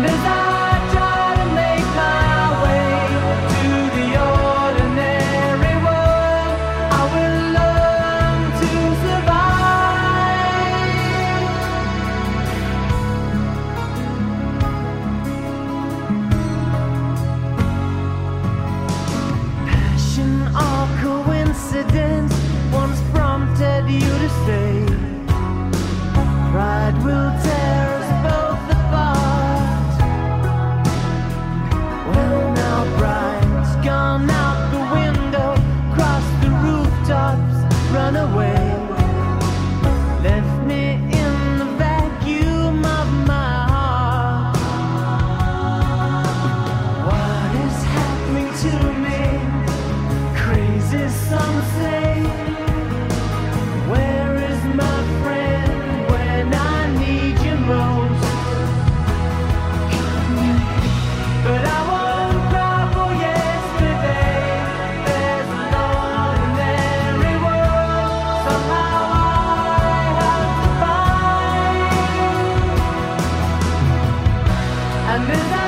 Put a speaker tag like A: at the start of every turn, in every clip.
A: And As I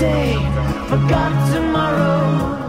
A: today, forgot tomorrow.